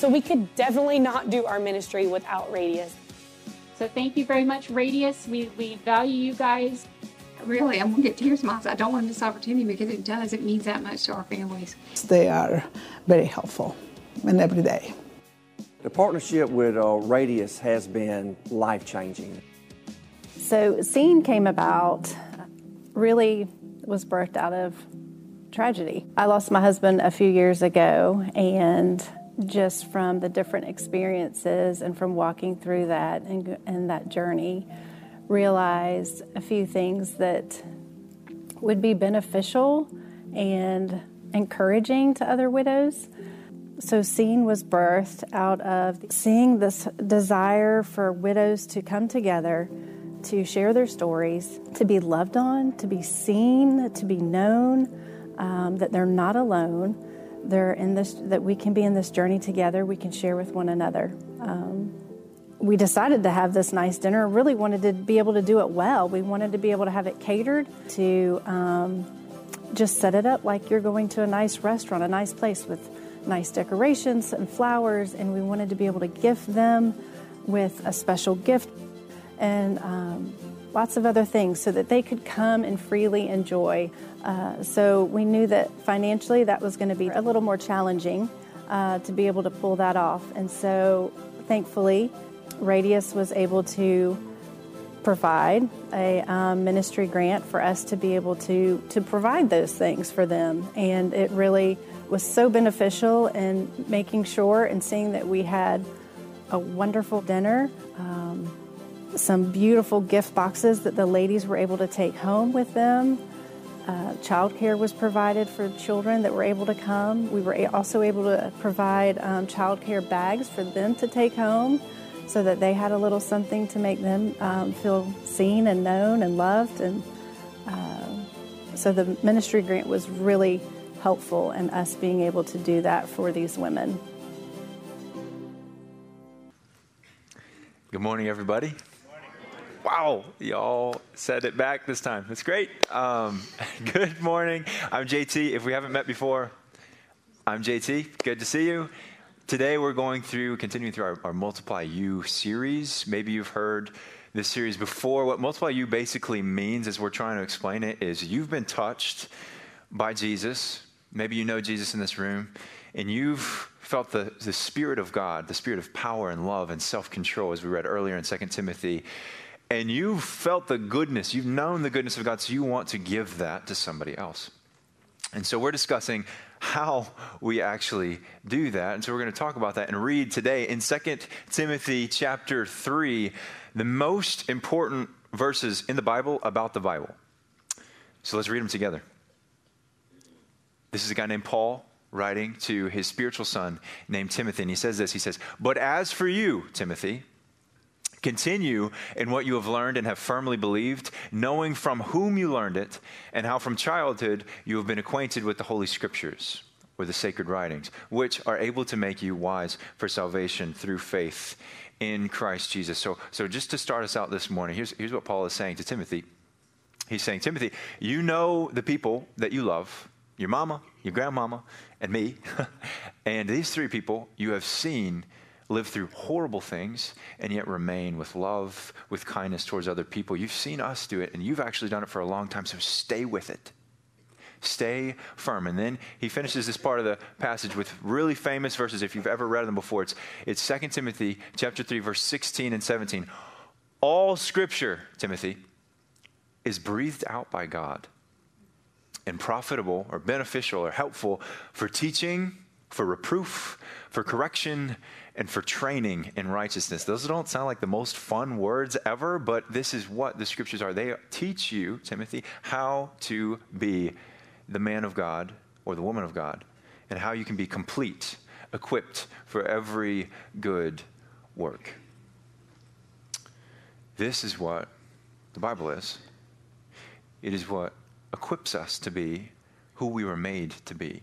So we could definitely not do our ministry without Radius. So thank you very much, Radius. We, we value you guys. Really, I'm gonna get tears in my eyes. I don't want this opportunity because it does. It means that much to our families. They are very helpful and every day. The partnership with uh, Radius has been life changing. So, Scene came about really was birthed out of tragedy. I lost my husband a few years ago, and just from the different experiences and from walking through that and, and that journey, realized a few things that would be beneficial and encouraging to other widows. So, Scene was birthed out of seeing this desire for widows to come together, to share their stories, to be loved on, to be seen, to be known, um, that they're not alone. They're in this, that we can be in this journey together, we can share with one another. Um, we decided to have this nice dinner, really wanted to be able to do it well. We wanted to be able to have it catered, to um, just set it up like you're going to a nice restaurant, a nice place with nice decorations and flowers, and we wanted to be able to gift them with a special gift and um, lots of other things so that they could come and freely enjoy. Uh, so we knew that financially that was going to be a little more challenging uh, to be able to pull that off. And so thankfully, Radius was able to provide a um, ministry grant for us to be able to to provide those things for them and it really was so beneficial in making sure and seeing that we had a wonderful dinner um, some beautiful gift boxes that the ladies were able to take home with them uh, childcare was provided for children that were able to come we were also able to provide um, childcare bags for them to take home so that they had a little something to make them um, feel seen and known and loved. And uh, so the ministry grant was really helpful in us being able to do that for these women. Good morning, everybody. Wow, y'all said it back this time. That's great. Um, good morning. I'm JT. If we haven't met before, I'm JT. Good to see you. Today we're going through, continuing through our, our, Multiply You series. Maybe you've heard this series before. What Multiply You basically means, as we're trying to explain it, is you've been touched by Jesus. Maybe you know Jesus in this room, and you've felt the, the Spirit of God, the Spirit of power and love and self control, as we read earlier in 2 Timothy. And you've felt the goodness, you've known the goodness of God, so you want to give that to somebody else. And so we're discussing how we actually do that. And so we're going to talk about that and read today in 2 Timothy chapter 3 the most important verses in the Bible about the Bible. So let's read them together. This is a guy named Paul writing to his spiritual son named Timothy. And he says this He says, But as for you, Timothy, Continue in what you have learned and have firmly believed, knowing from whom you learned it, and how from childhood you have been acquainted with the Holy Scriptures, or the sacred writings, which are able to make you wise for salvation through faith in Christ Jesus. So, so just to start us out this morning, here's, here's what Paul is saying to Timothy. He's saying, Timothy, you know the people that you love, your mama, your grandmama, and me. and these three people you have seen live through horrible things and yet remain with love, with kindness towards other people. You've seen us do it and you've actually done it for a long time, so stay with it. Stay firm. And then he finishes this part of the passage with really famous verses. If you've ever read them before, it's, it's 2 Timothy chapter 3, verse 16 and 17. All scripture, Timothy, is breathed out by God and profitable or beneficial or helpful for teaching, for reproof, for correction, and for training in righteousness. Those don't sound like the most fun words ever, but this is what the scriptures are. They teach you, Timothy, how to be the man of God or the woman of God, and how you can be complete, equipped for every good work. This is what the Bible is. It is what equips us to be who we were made to be.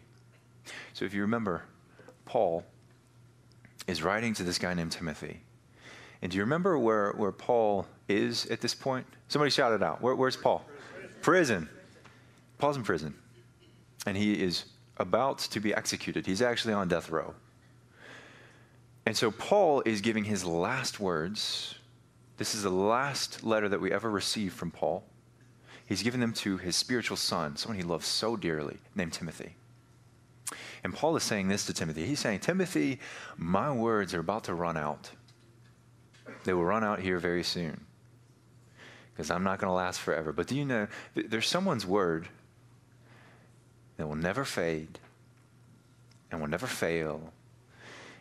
So if you remember, Paul is writing to this guy named Timothy. And do you remember where, where Paul is at this point? Somebody shout it out. Where, where's Paul? Prison. Paul's in prison. And he is about to be executed. He's actually on death row. And so Paul is giving his last words. This is the last letter that we ever received from Paul. He's given them to his spiritual son, someone he loves so dearly, named Timothy. And Paul is saying this to Timothy. He's saying, Timothy, my words are about to run out. They will run out here very soon because I'm not going to last forever. But do you know, there's someone's word that will never fade and will never fail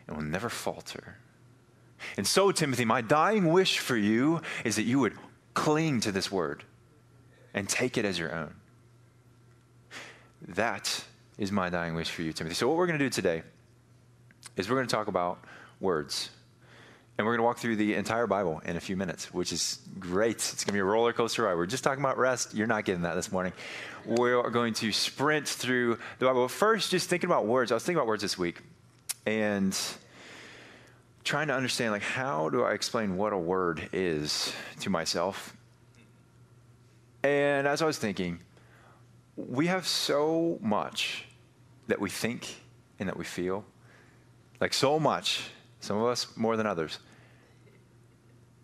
and will never falter. And so, Timothy, my dying wish for you is that you would cling to this word and take it as your own. That is my dying wish for you, Timothy. So, what we're going to do today is we're going to talk about words. And we're going to walk through the entire Bible in a few minutes, which is great. It's going to be a roller coaster ride. We're just talking about rest. You're not getting that this morning. We're going to sprint through the Bible. But first, just thinking about words. I was thinking about words this week and trying to understand, like, how do I explain what a word is to myself? And as I was thinking, we have so much that we think and that we feel. Like, so much. Some of us more than others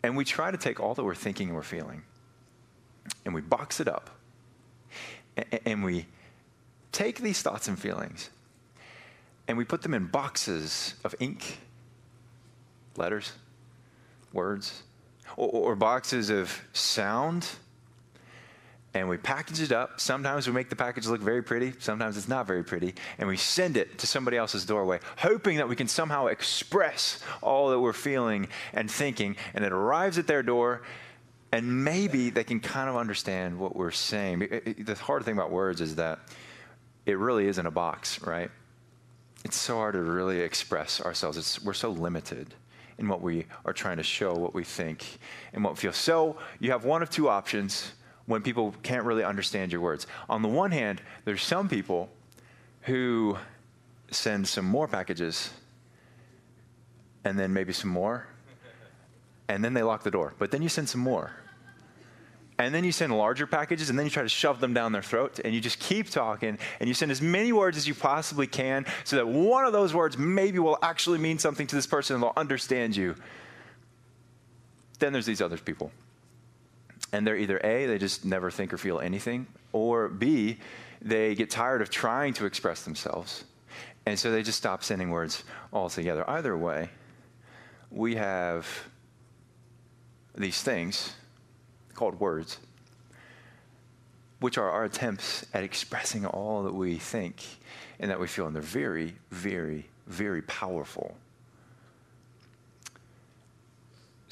and we try to take all that we're thinking and we're feeling and we box it up. And we take these thoughts and feelings and we put them in boxes of ink, letters, words, or, boxes of sound and we package it up. Sometimes we make the package look very pretty, sometimes it's not very pretty, and we send it to somebody else's doorway, hoping that we can somehow express all that we're feeling and thinking, and it arrives at their door, and maybe they can kind of understand what we're saying. The hard thing about words is that it really isn't a box, right? It's so hard to really express ourselves. It's, we're so limited in what we are trying to show, what we think, and what we feel. So you have one of two options when people can't really understand your words. On the one hand, there's some people who send some more packages and then maybe some more, and then they lock the door. But then you send some more. And then you send larger packages, and then you try to shove them down their throat, and you just keep talking, and you send as many words as you possibly can so that one of those words maybe will actually mean something to this person and they'll understand you. Then there's these other people and they're either A, they just never think or feel anything, or B, they get tired of trying to express themselves. And so they just stop sending words altogether. Either way, we have these things called words, which are our attempts at expressing all that we think and that we feel. And they're very, very, very powerful.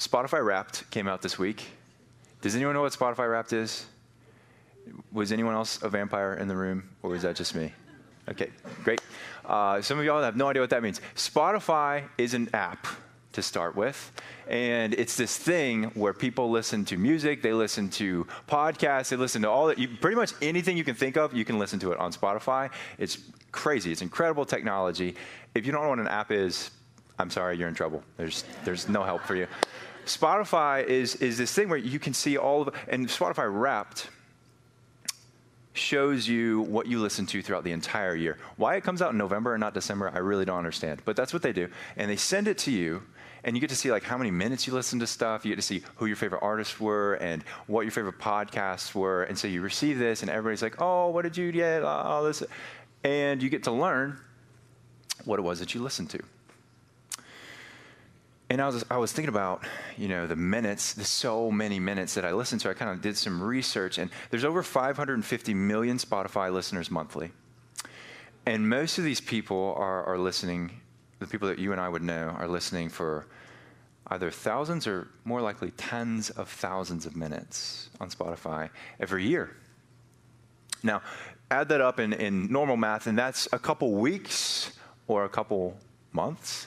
Spotify Wrapped came out this week. Does anyone know what Spotify Wrapped is? Was anyone else a vampire in the room, or was that just me? Okay, great. Uh, some of y'all have no idea what that means. Spotify is an app to start with. And it's this thing where people listen to music, they listen to podcasts, they listen to all that. You, pretty much anything you can think of, you can listen to it on Spotify. It's crazy. It's incredible technology. If you don't know what an app is, I'm sorry, you're in trouble. There's, there's no help for you. Spotify is, is this thing where you can see all of, and Spotify Wrapped shows you what you listen to throughout the entire year. Why it comes out in November and not December, I really don't understand. But that's what they do. And they send it to you, and you get to see like how many minutes you listen to stuff. You get to see who your favorite artists were and what your favorite podcasts were. And so you receive this, and everybody's like, oh, what did you get? All this. And you get to learn what it was that you listened to. And I was, I was thinking about, you know, the minutes, the so many minutes that I listened to. I kind of did some research, and there's over 550 million Spotify listeners monthly. And most of these people are, are listening, the people that you and I would know are listening for either thousands or more likely tens of thousands of minutes on Spotify every year. Now, add that up in, in normal math, and that's a couple weeks or a couple months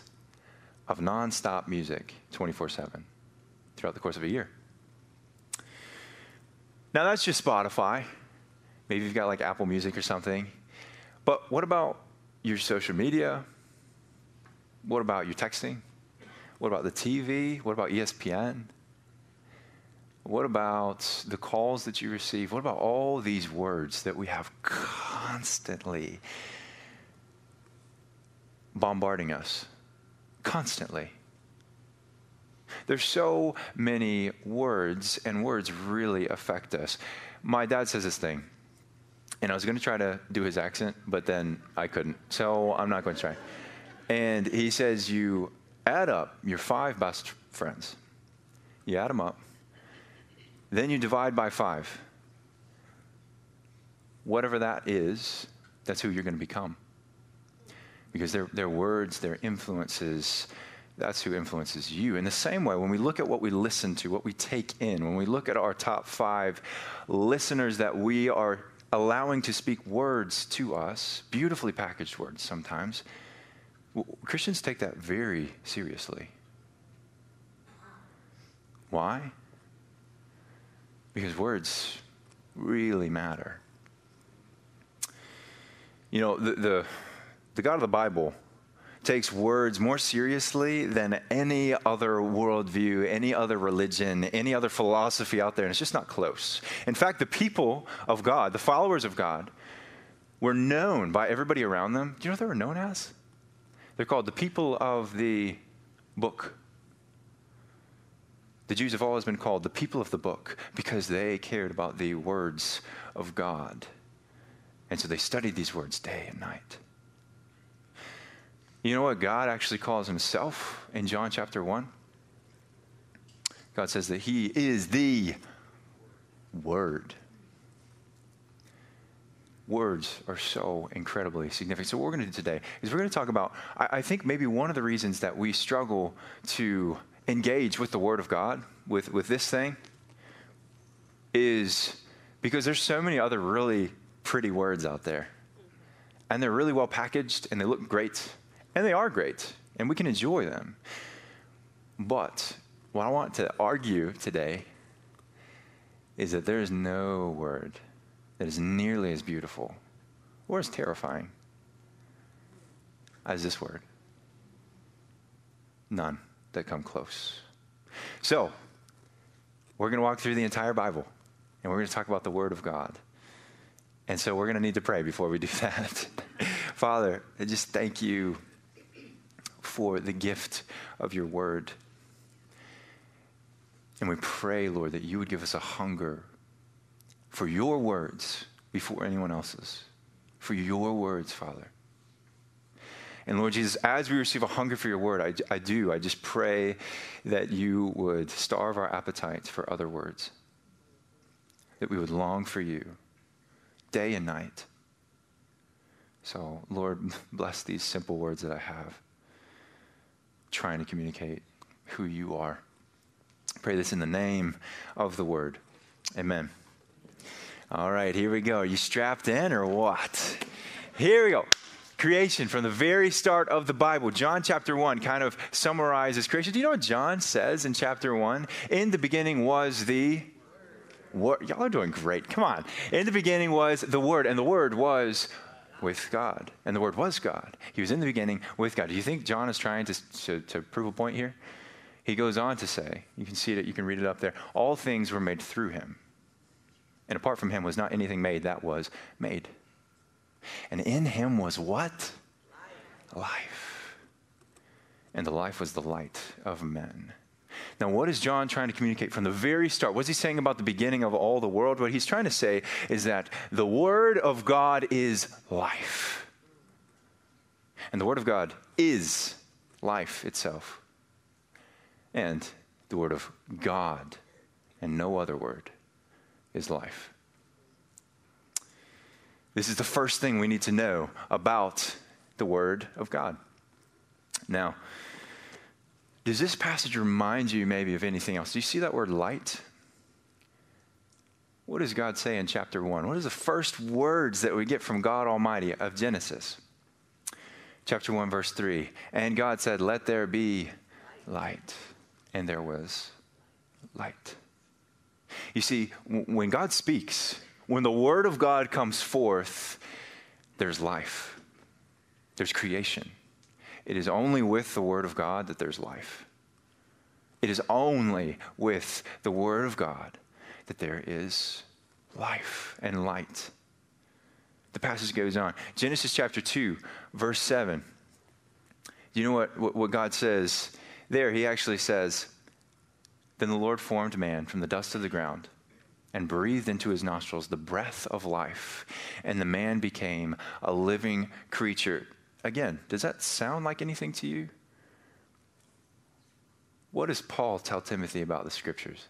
of nonstop music 24 7 throughout the course of a year. Now, that's just Spotify. Maybe you've got like Apple Music or something. But what about your social media? What about your texting? What about the TV? What about ESPN? What about the calls that you receive? What about all these words that we have constantly bombarding us? Constantly. There's so many words, and words really affect us. My dad says this thing, and I was going to try to do his accent, but then I couldn't, so I'm not going to try. And he says, You add up your five best friends, you add them up, then you divide by five. Whatever that is, that's who you're going to become. Because their, their words, their influences, that's who influences you. In the same way, when we look at what we listen to, what we take in, when we look at our top five listeners that we are allowing to speak words to us, beautifully packaged words sometimes, Christians take that very seriously. Why? Because words really matter. You know, the, the, the God of the Bible takes words more seriously than any other worldview, any other religion, any other philosophy out there, and it's just not close. In fact, the people of God, the followers of God, were known by everybody around them. Do you know what they were known as? They're called the people of the book. The Jews have always been called the people of the book because they cared about the words of God. And so they studied these words day and night. You know what God actually calls himself in John chapter 1? God says that he is the Word. Words are so incredibly significant. So, what we're going to do today is we're going to talk about, I, I think, maybe one of the reasons that we struggle to engage with the Word of God, with, with this thing, is because there's so many other really pretty words out there. And they're really well packaged and they look great and they are great, and we can enjoy them. But what I want to argue today is that there is no word that is nearly as beautiful or as terrifying as this word. None that come close. So, we're going to walk through the entire Bible and we're going to talk about the Word of God. And so, we're going to need to pray before we do that. Father, I just thank you for the gift of your word. And we pray, Lord, that you would give us a hunger for your words before anyone else's. For your words, Father. And Lord Jesus, as we receive a hunger for your word, I, I do, I just pray that you would starve our appetites for other words, that we would long for you day and night. So, Lord, bless these simple words that I have trying to communicate who you are. Pray this in the name of the word. Amen. All right, here we go. Are you strapped in or what? Here we go. Creation from the very start of the Bible. John chapter 1 kind of summarizes creation. Do you know what John says in chapter 1? In the beginning was the Word. Y'all are doing great. Come on. In the beginning was the Word, and the Word was with God. And the Word was God. He was in the beginning with God. Do you think John is trying to, to, to, prove a point here? He goes on to say, you can see it, you can read it up there. All things were made through him. And apart from him was not anything made that was made. And in him was what? Life. life. And the life was the light of men. Now, what is John trying to communicate from the very start? What's he saying about the beginning of all the world? What he's trying to say is that the Word of God is life. And the Word of God is life itself. And the Word of God and no other word is life. This is the first thing we need to know about the Word of God. Now, does this passage remind you maybe of anything else? Do you see that word light? What does God say in chapter 1? What is the first words that we get from God Almighty of Genesis? Chapter 1, verse 3. And God said, Let there be light. And there was light. You see, when God speaks, when the word of God comes forth, there's life, there's creation. It is only with the Word of God that there's life. It is only with the Word of God that there is life and light. The passage goes on. Genesis chapter 2, verse 7. You know what, what, what God says there? He actually says, Then the Lord formed man from the dust of the ground and breathed into his nostrils the breath of life, and the man became a living creature. Again, does that sound like anything to you? What does Paul tell Timothy about the scriptures?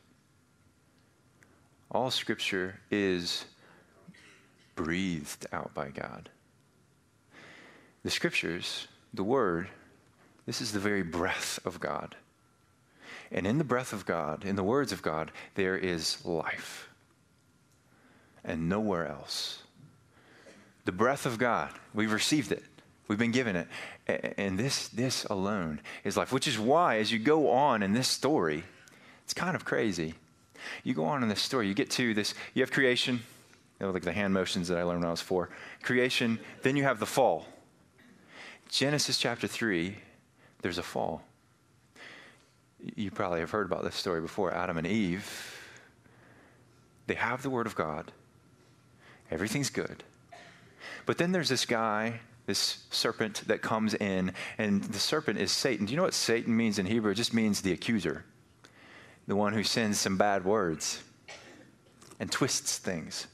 All scripture is breathed out by God. The scriptures, the word, this is the very breath of God. And in the breath of God, in the words of God, there is life. And nowhere else. The breath of God, we've received it. We've been given it. And this, this alone is life, which is why, as you go on in this story, it's kind of crazy. You go on in this story, you get to this, you have creation, you know, like the hand motions that I learned when I was four. Creation, then you have the fall. Genesis chapter 3, there's a fall. You probably have heard about this story before. Adam and Eve, they have the Word of God, everything's good. But then there's this guy, this serpent that comes in, and the serpent is Satan. Do you know what Satan means in Hebrew? It just means the accuser, the one who sends some bad words and twists things.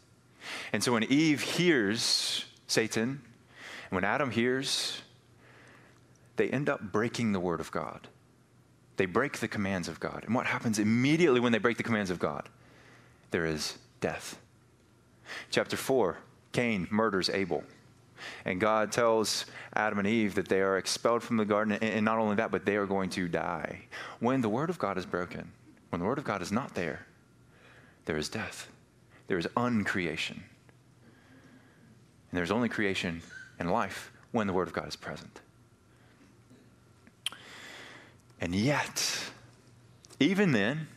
And so when Eve hears Satan, and when Adam hears, they end up breaking the word of God. They break the commands of God. And what happens immediately when they break the commands of God? There is death. Chapter 4 Cain murders Abel. And God tells Adam and Eve that they are expelled from the garden. And not only that, but they are going to die. When the word of God is broken, when the word of God is not there, there is death there is uncreation. And there's only creation and life when the Word of God is present. And yet, even then,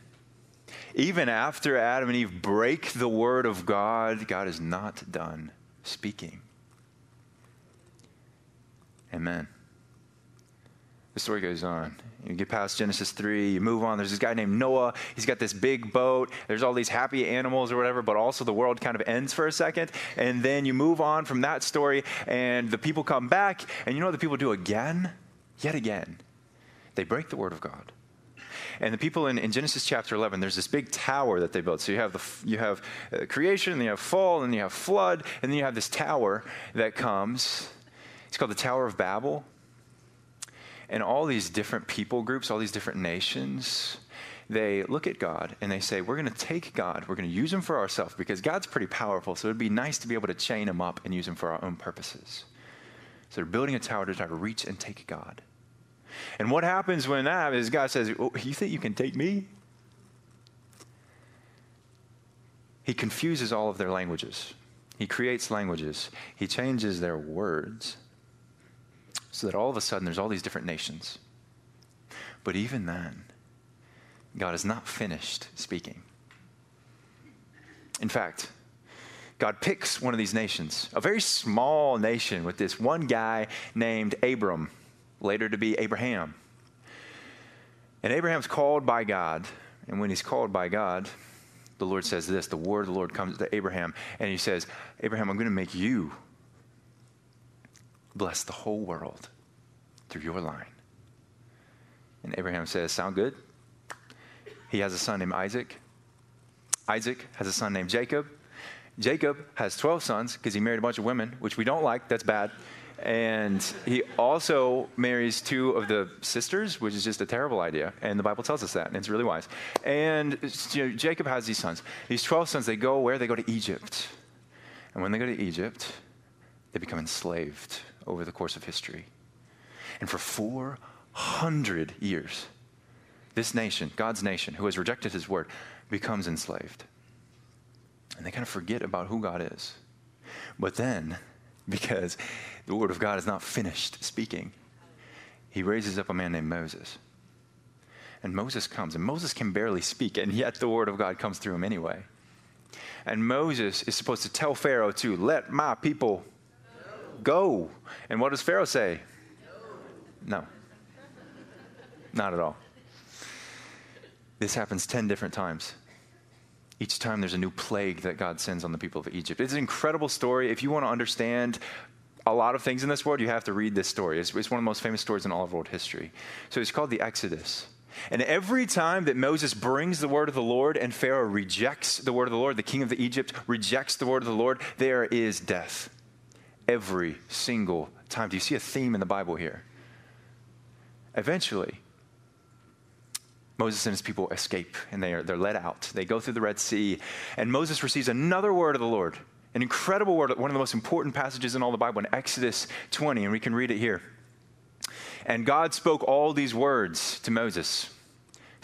even after Adam and Eve break the Word of God, God is not done speaking. Amen. The story goes on. You get past Genesis 3, you move on. There's this guy named Noah. He's got this big boat. There's all these happy animals or whatever, but also the world kind of ends for a second. And then you move on from that story, and the people come back. And you know what the people do again? Yet again. They break the word of God. And the people in, in, Genesis chapter 11, there's this big tower that they built. So you have, the, you have uh, creation, and you have fall, and you have flood, and then you have this tower that comes. It's called the Tower of Babel. And all these different people groups, all these different nations, they look at God and they say, We're going to take God, we're going to use him for ourselves because God's pretty powerful, so it'd be nice to be able to chain him up and use him for our own purposes. So they're building a tower to try to reach and take God. And what happens when that God says, oh, You think you can take me? He confuses all of their languages. He creates languages. He changes their words so that all of a sudden there's all these different nations. But even then, God is not finished speaking. In fact, God picks one of these nations, a very small nation with this one guy named Abram, later to be Abraham. And Abraham's called by God, and when he's called by God, the Lord says this the word of the Lord comes to Abraham, and he says, Abraham, I'm going to make you bless the whole world through your line. And Abraham says, Sound good? He has a son named Isaac. Isaac has a son named Jacob. Jacob has 12 sons because he married a bunch of women, which we don't like. That's bad. And he also marries two of the sisters, which is just a terrible idea. And the Bible tells us that, and it's really wise. And you know, Jacob has these sons. These 12 sons, they go where? They go to Egypt. And when they go to Egypt, they become enslaved over the course of history. And for 400 years, this nation, God's nation, who has rejected his word, becomes enslaved. And they kind of forget about who God is. But then, because the word of God is not finished speaking, he raises up a man named Moses. And Moses comes, and Moses can barely speak, and yet the word of God comes through him anyway. And Moses is supposed to tell Pharaoh to let my people go. And what does Pharaoh say? No. Not at all. This happens 10 different times. Each time there's a new plague that God sends on the people of Egypt. It's an incredible story. If you want to understand a lot of things in this world, you have to read this story. It's, it's one of the most famous stories in all of world history. So it's called the Exodus. And every time that Moses brings the word of the Lord and Pharaoh rejects the word of the Lord, the king of the Egypt rejects the word of the Lord, there is death. Every single time. Do you see a theme in the Bible here? Eventually, Moses and his people escape and they are, they're let out. They go through the Red Sea, and Moses receives another word of the Lord, an incredible word, one of the most important passages in all the Bible, in Exodus 20, and we can read it here. And God spoke all these words to Moses,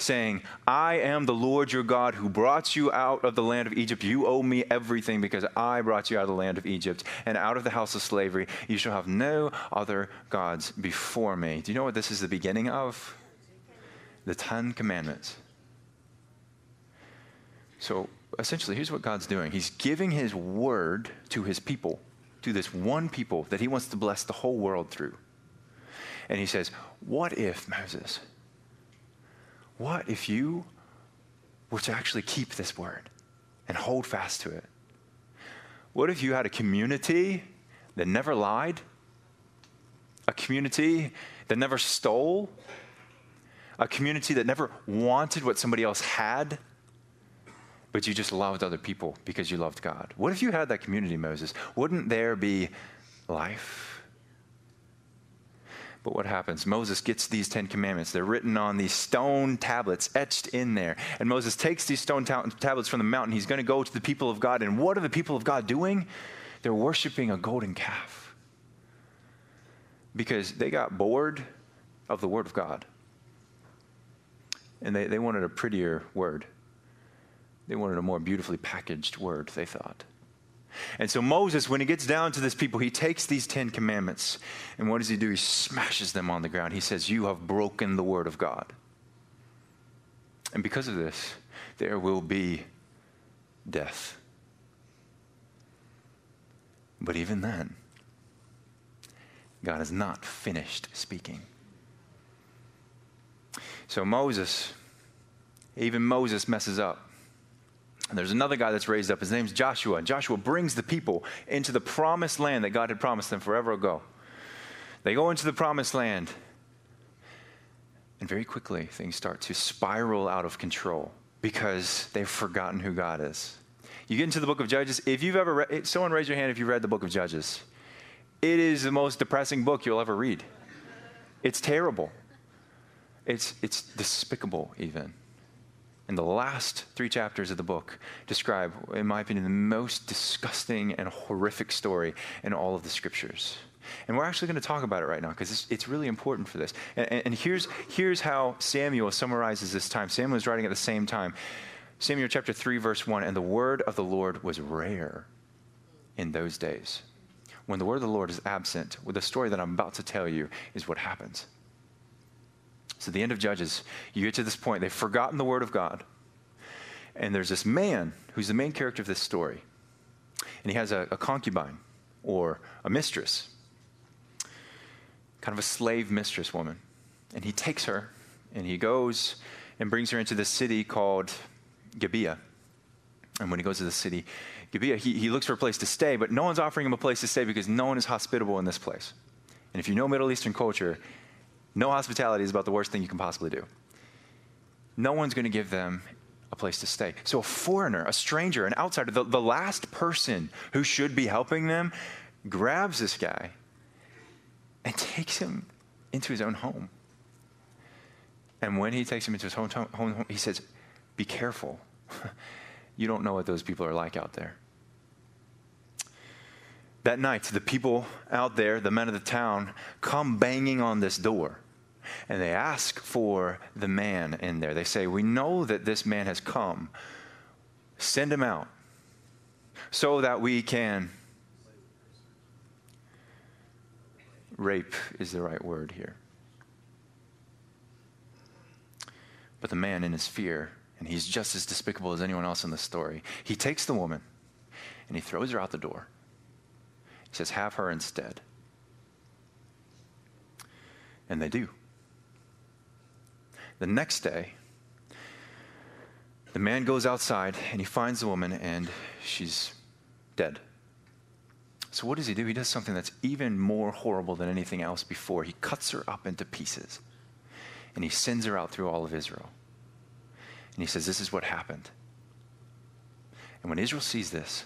saying, I am the Lord your God who brought you out of the land of Egypt. You owe me everything because I brought you out of the land of Egypt and out of the house of slavery. You shall have no other gods before me. Do you know what this is the beginning of? The Ten Commandments. So essentially, here's what God's doing He's giving His word to His people, to this one people that He wants to bless the whole world through. And He says, What if, Moses? What if you were to actually keep this word and hold fast to it? What if you had a community that never lied? A community that never stole? A community that never wanted what somebody else had? But you just loved other people because you loved God. What if you had that community, Moses? Wouldn't there be life? But what happens? Moses gets these Ten Commandments. They're written on these stone tablets, etched in there. And Moses takes these stone ta- tablets from the mountain. He's going to go to the people of God. And what are the people of God doing? They're worshiping a golden calf because they got bored of the Word of God. And they, they wanted a prettier word. They wanted a more beautifully packaged word, they thought. And so Moses, when he gets down to this people, he takes these Ten Commandments, and what does he do? He smashes them on the ground. He says, You have broken the word of God. And because of this, there will be death. But even then, God has not finished speaking. So Moses, even Moses messes up. And there's another guy that's raised up. His name's Joshua. And Joshua brings the people into the promised land that God had promised them forever ago. They go into the promised land. And very quickly, things start to spiral out of control because they've forgotten who God is. You get into the book of Judges. If you've ever read, someone raise your hand if you've read the book of Judges. It is the most depressing book you'll ever read. It's terrible. It's, it's despicable, even. And the last three chapters of the book describe, in my opinion, the most disgusting and horrific story in all of the scriptures. And we're actually going to talk about it right now because it's, it's, really important for this. And, and, and, here's, here's how Samuel summarizes this time. Samuel is writing at the same time. Samuel chapter 3, verse 1 And the word of the Lord was rare in those days. When the word of the Lord is absent, with the story that I'm about to tell you is what happens. So, the end of Judges, you get to this point, they've forgotten the word of God. And there's this man who's the main character of this story. And he has a, a concubine or a mistress, kind of a slave mistress woman. And he takes her and he goes and brings her into this city called Gibeah. And when he goes to the city, Gibeah, he, he looks for a place to stay, but no one's offering him a place to stay because no one is hospitable in this place. And if you know Middle Eastern culture, no hospitality is about the worst thing you can possibly do. No one's going to give them a place to stay. So, a foreigner, a stranger, an outsider, the, the last person who should be helping them grabs this guy and takes him into his own home. And when he takes him into his home, home, home he says, Be careful. you don't know what those people are like out there. That night, the people out there, the men of the town, come banging on this door and they ask for the man in there. They say, We know that this man has come. Send him out so that we can. Rape is the right word here. But the man, in his fear, and he's just as despicable as anyone else in the story, he takes the woman and he throws her out the door. He says, Have her instead. And they do. The next day, the man goes outside and he finds the woman and she's dead. So, what does he do? He does something that's even more horrible than anything else before. He cuts her up into pieces and he sends her out through all of Israel. And he says, This is what happened. And when Israel sees this,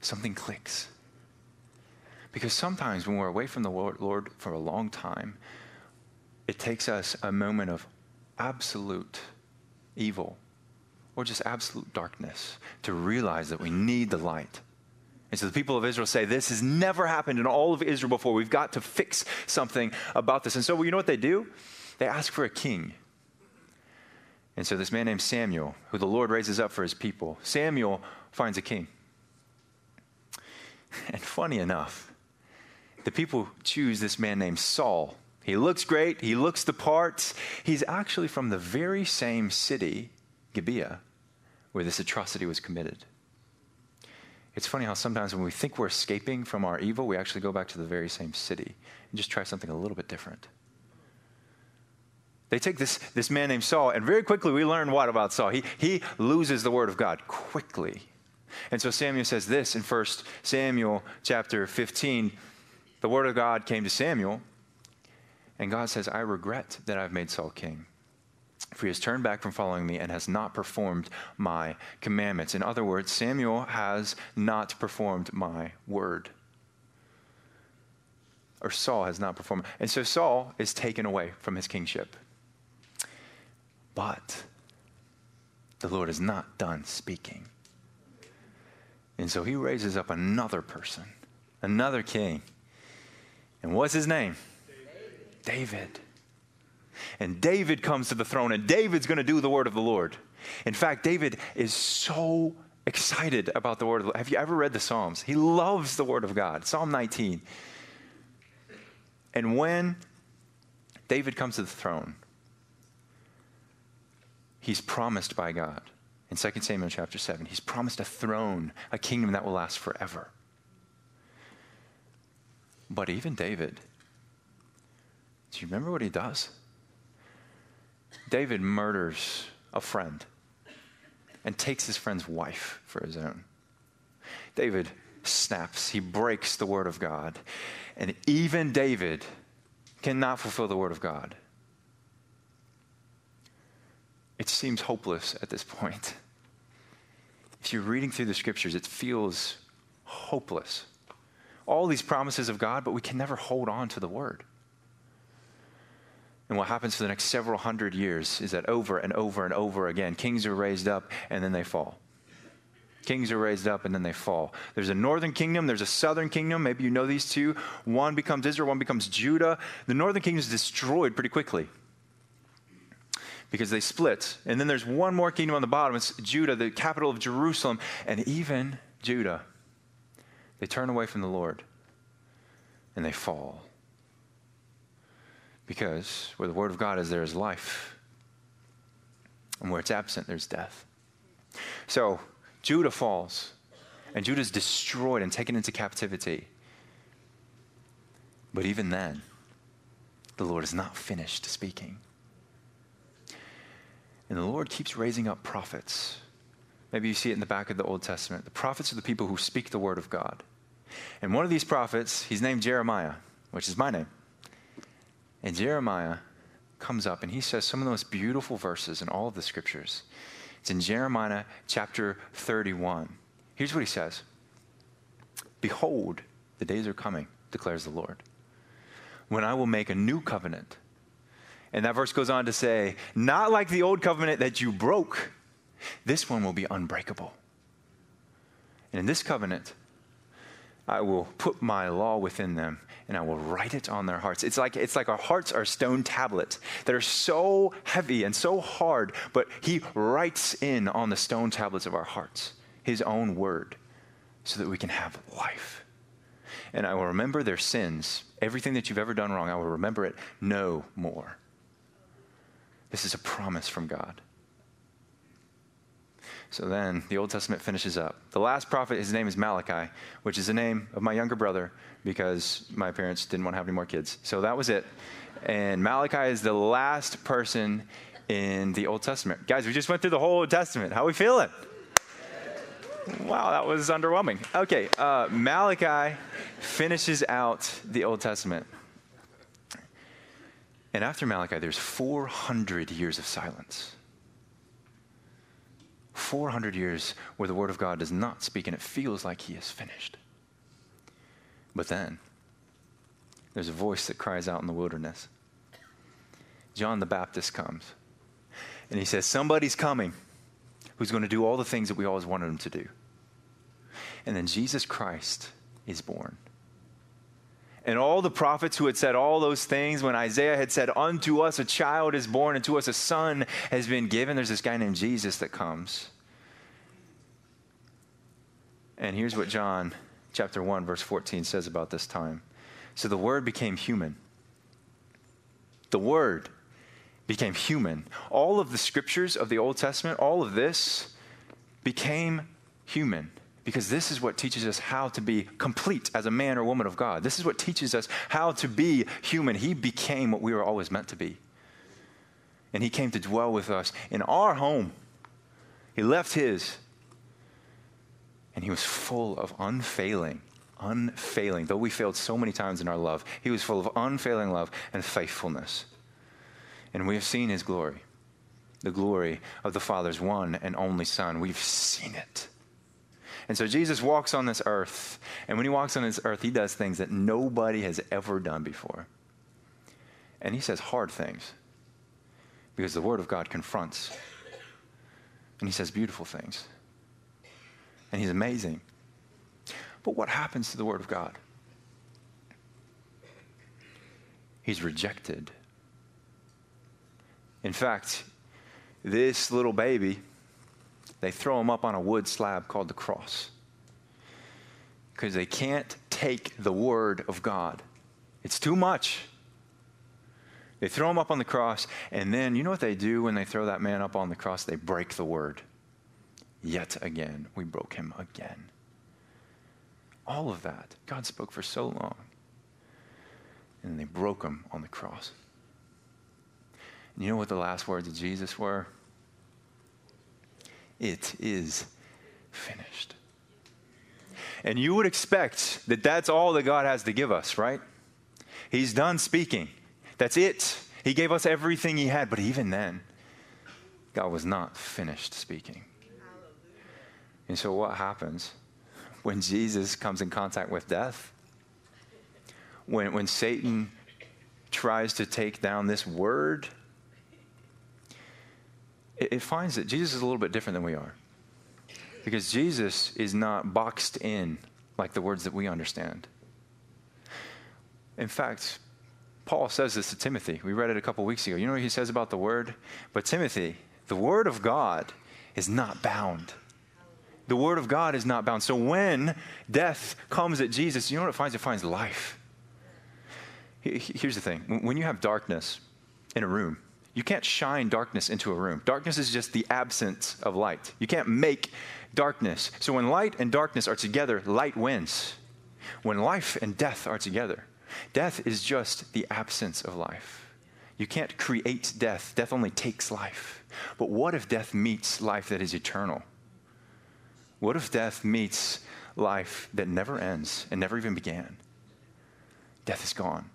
something clicks. Because sometimes when we're away from the Lord for a long time, it takes us a moment of absolute evil or just absolute darkness to realize that we need the light. And so the people of Israel say, This has never happened in all of Israel before. We've got to fix something about this. And so, you know what they do? They ask for a king. And so, this man named Samuel, who the Lord raises up for his people, Samuel finds a king. And funny enough, the people choose this man named Saul. He looks great, he looks the part. He's actually from the very same city, Gibeah, where this atrocity was committed. It's funny how sometimes when we think we're escaping from our evil, we actually go back to the very same city and just try something a little bit different. They take this, this man named Saul, and very quickly we learn what about Saul? He, he loses the word of God quickly. And so Samuel says this in 1 Samuel chapter 15 the word of God came to Samuel, and God says, I regret that I've made Saul king. For he has turned back from following me and has not performed my commandments. In other words, Samuel has not performed my word. Or Saul has not performed. And so Saul is taken away from his kingship. But the Lord is not done speaking. And so he raises up another person, another king. And what's his name? David. And David comes to the throne, and David's going to do the word of the Lord. In fact, David is so excited about the word of the Lord. Have you ever read the Psalms? He loves the word of God. Psalm 19. And when David comes to the throne, he's promised by God. In 2 Samuel chapter 7, he's promised a throne, a kingdom that will last forever. But even David, do you remember what he does? David murders a friend and takes his friend's wife for his own. David snaps, he breaks the word of God. And even David cannot fulfill the word of God it seems hopeless at this point. If you're reading through the scriptures, it feels hopeless. All these promises of God, but we can never hold on to the word. And what happens for the next several hundred years is that over and over and over again, kings are raised up and then they fall. Kings are raised up and then they fall. There's a northern kingdom, there's a southern kingdom. Maybe you know these two. One becomes Israel, one becomes Judah. The northern kingdom is destroyed pretty quickly because they split. And then there's one more kingdom on the bottom. It's Judah, the capital of Jerusalem. And even Judah, they turn away from the Lord and they fall. Because where the word of God is, there is life. And where it's absent, there's death. So Judah falls, and Judah is destroyed and taken into captivity. But even then, the Lord is not finished speaking. And the Lord keeps raising up prophets. Maybe you see it in the back of the Old Testament. The prophets are the people who speak the word of God. And one of these prophets, he's named Jeremiah, which is my name. And Jeremiah comes up and he says some of the most beautiful verses in all of the scriptures. It's in Jeremiah chapter 31. Here's what he says Behold, the days are coming, declares the Lord, when I will make a new covenant and that verse goes on to say, not like the old covenant that you broke, this one will be unbreakable. And in this covenant, I will put my law within them and I will write it on their hearts. It's like, it's like our hearts are stone tablets that are so heavy and so hard, but He writes in on the stone tablets of our hearts His own word so that we can have life. And I will remember their sins, everything that you've ever done wrong, I will remember it no more. This is a promise from God. So then the Old Testament finishes up. The last prophet, his name is Malachi, which is the name of my younger brother because my parents didn't want to have any more kids. So that was it. And Malachi is the last person in the Old Testament. Guys, we just went through the whole Old Testament. How are we feeling? Wow, that was underwhelming. Okay, uh, Malachi finishes out the Old Testament. And after Malachi, there's 400 years of silence. 400 years where the Word of God does not speak and it feels like He is finished. But then, there's a voice that cries out in the wilderness. John the Baptist comes and he says, Somebody's coming who's going to do all the things that we always wanted him to do. And then Jesus Christ is born. And all the prophets who had said all those things, when Isaiah had said, Unto us a child is born, and to us a son has been given, there's this guy named Jesus that comes. And here's what John chapter 1, verse 14 says about this time. So the Word became human. The Word became human. All of the scriptures of the Old Testament, all of this became human because this is what teaches us how to be complete as a man or woman of God. This is what teaches us how to be human. He became what we were always meant to be. And He came to dwell with us in our home. He left His, and He was full of unfailing unfailing, though we failed so many times in our love, he was full of unfailing love and faithfulness. And we have seen his glory, the glory of the Father's one and only Son. We've seen it. And so Jesus walks on this earth, and when he walks on this earth, he does things that nobody has ever done before. And he says hard things because the Word of God confronts. And he says beautiful things. And he's amazing. But what happens to the Word of God? He's rejected. In fact, this little baby, they throw him up on a wood slab called the cross because they can't take the Word of God. It's too much. They throw him up on the cross, and then you know what they do when they throw that man up on the cross? They break the Word. Yet again, we broke him again all of that. God spoke for so long. And they broke him on the cross. And you know what the last words of Jesus were? It is finished. And you would expect that that's all that God has to give us, right? He's done speaking. That's it. He gave us everything He had. But even then, God was not finished speaking. And so what happens? when Jesus comes in contact with death, when, when Satan tries to take down this word, it, it finds that Jesus is a little bit different than we are. Because Jesus is not boxed in like the words that we understand. In fact, Paul says this to Timothy. We read it a couple weeks ago. You know what he says about the word? But Timothy, the word of God is not bound. The word of God is not bound. So when death comes at Jesus, you know what it finds? It finds life. Here's the thing when you have darkness in a room, you can't shine darkness into a room. Darkness is just the absence of light. You can't make darkness. So when light and darkness are together, light wins. When life and death are together, death is just the absence of life. You can't create death, death only takes life. But what if death meets life that is eternal? What if death meets life that never ends and never even began? Death is gone.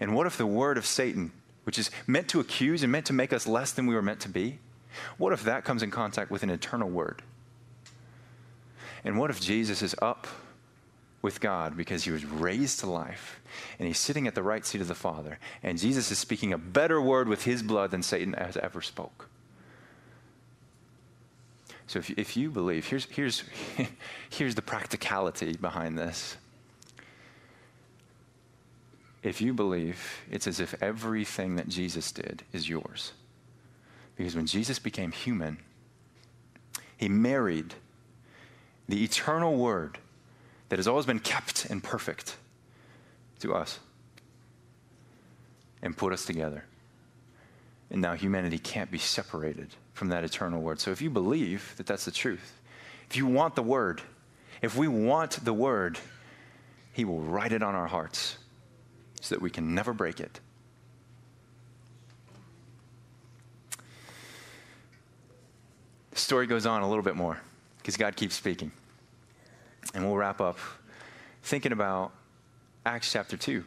And what if the word of Satan, which is meant to accuse and meant to make us less than we were meant to be, what if that comes in contact with an eternal word? And what if Jesus is up with God because he was raised to life and he's sitting at the right seat of the Father and Jesus is speaking a better word with his blood than Satan has ever spoke? So if you, if you believe, here's, here's, here's the practicality behind this. If you believe, it's as if everything that Jesus did is yours. Because when Jesus became human, he married the eternal word that has always been kept and perfect to us and put us together. And now humanity can't be separated from that eternal word. So if you believe that that's the truth, if you want the word, if we want the word, he will write it on our hearts so that we can never break it. the story goes on a little bit more because God keeps speaking. And we'll wrap up thinking about Acts chapter 2.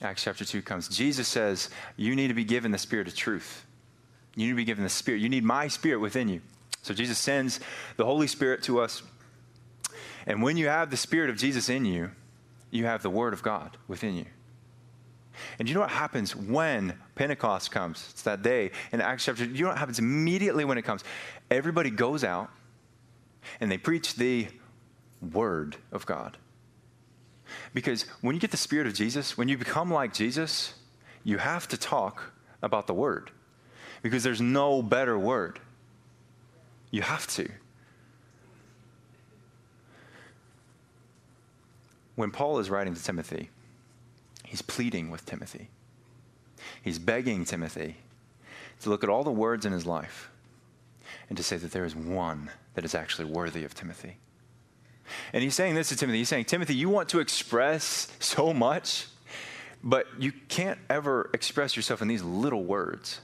Acts chapter 2 comes. Jesus says, You need to be given the spirit of truth. You need to be given the spirit. You need my spirit within you. So Jesus sends the Holy Spirit to us. And when you have the spirit of Jesus in you, you have the word of God within you. And you know what happens when Pentecost comes? It's that day in Acts chapter. You know what happens immediately when it comes? Everybody goes out and they preach the word of God. Because when you get the Spirit of Jesus, when you become like Jesus, you have to talk about the Word. Because there's no better word. You have to. When Paul is writing to Timothy, he's pleading with Timothy. He's begging Timothy to look at all the words in his life and to say that there is one that is actually worthy of Timothy. And he's saying this to Timothy. He's saying, Timothy, you want to express so much, but you can't ever express yourself in these little words,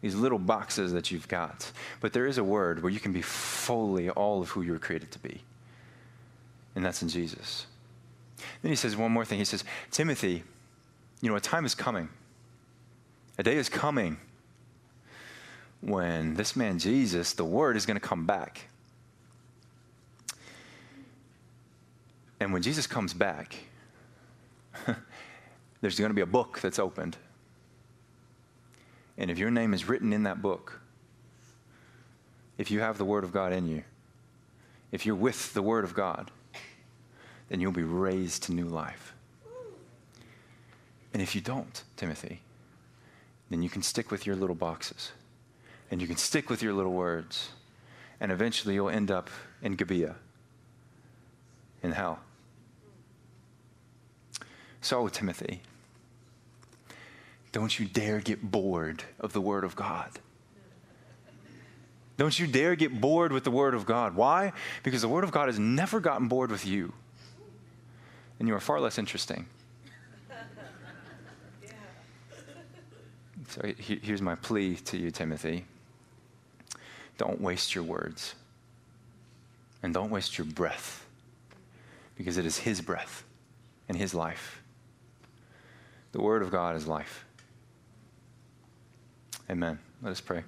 these little boxes that you've got. But there is a word where you can be fully all of who you were created to be, and that's in Jesus. Then he says one more thing. He says, Timothy, you know, a time is coming, a day is coming when this man Jesus, the Word, is going to come back. And when Jesus comes back, there's going to be a book that's opened. And if your name is written in that book, if you have the Word of God in you, if you're with the Word of God, then you'll be raised to new life. And if you don't, Timothy, then you can stick with your little boxes and you can stick with your little words, and eventually you'll end up in Gibeah, in hell. So, Timothy, don't you dare get bored of the Word of God. Don't you dare get bored with the Word of God. Why? Because the Word of God has never gotten bored with you. And you are far less interesting. So here's my plea to you, Timothy. Don't waste your words. And don't waste your breath. Because it is His breath and His life the Word of God is life. Amen. Let us pray.